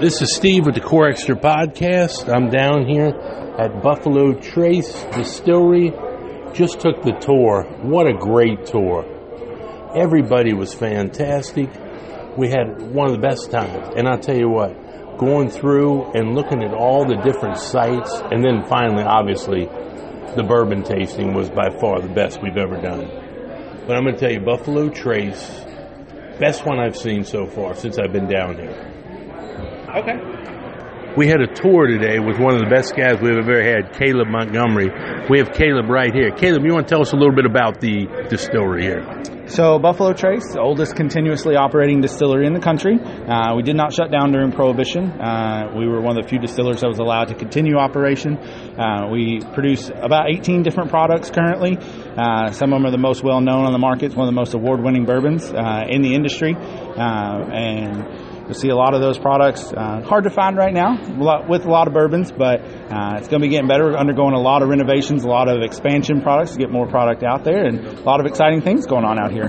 This is Steve with the Core Extra Podcast. I'm down here at Buffalo Trace Distillery. Just took the tour. What a great tour. Everybody was fantastic. We had one of the best times. And I'll tell you what, going through and looking at all the different sites, and then finally, obviously, the bourbon tasting was by far the best we've ever done. But I'm going to tell you, Buffalo Trace, best one I've seen so far since I've been down here. Okay. We had a tour today with one of the best guys we've ever had, Caleb Montgomery. We have Caleb right here. Caleb, you want to tell us a little bit about the distillery here? So, Buffalo Trace, the oldest continuously operating distillery in the country. Uh, we did not shut down during Prohibition. Uh, we were one of the few distillers that was allowed to continue operation. Uh, we produce about 18 different products currently. Uh, some of them are the most well known on the market. It's one of the most award winning bourbons uh, in the industry. Uh, and You'll see a lot of those products. Uh, hard to find right now with a lot of bourbons, but uh, it's going to be getting better. We're undergoing a lot of renovations, a lot of expansion products to get more product out there, and a lot of exciting things going on out here.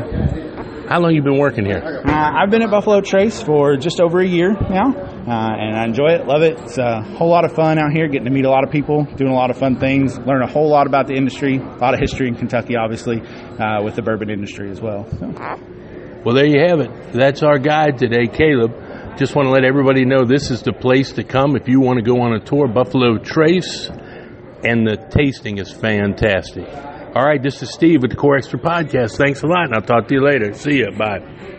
How long you been working here? Uh, I've been at Buffalo Trace for just over a year now, uh, and I enjoy it, love it. It's a whole lot of fun out here, getting to meet a lot of people, doing a lot of fun things, learn a whole lot about the industry, a lot of history in Kentucky, obviously, uh, with the bourbon industry as well. So. Well, there you have it. That's our guide today, Caleb. Just want to let everybody know this is the place to come if you want to go on a tour. Buffalo Trace, and the tasting is fantastic. All right, this is Steve with the Core Extra Podcast. Thanks a lot, and I'll talk to you later. See you. Bye.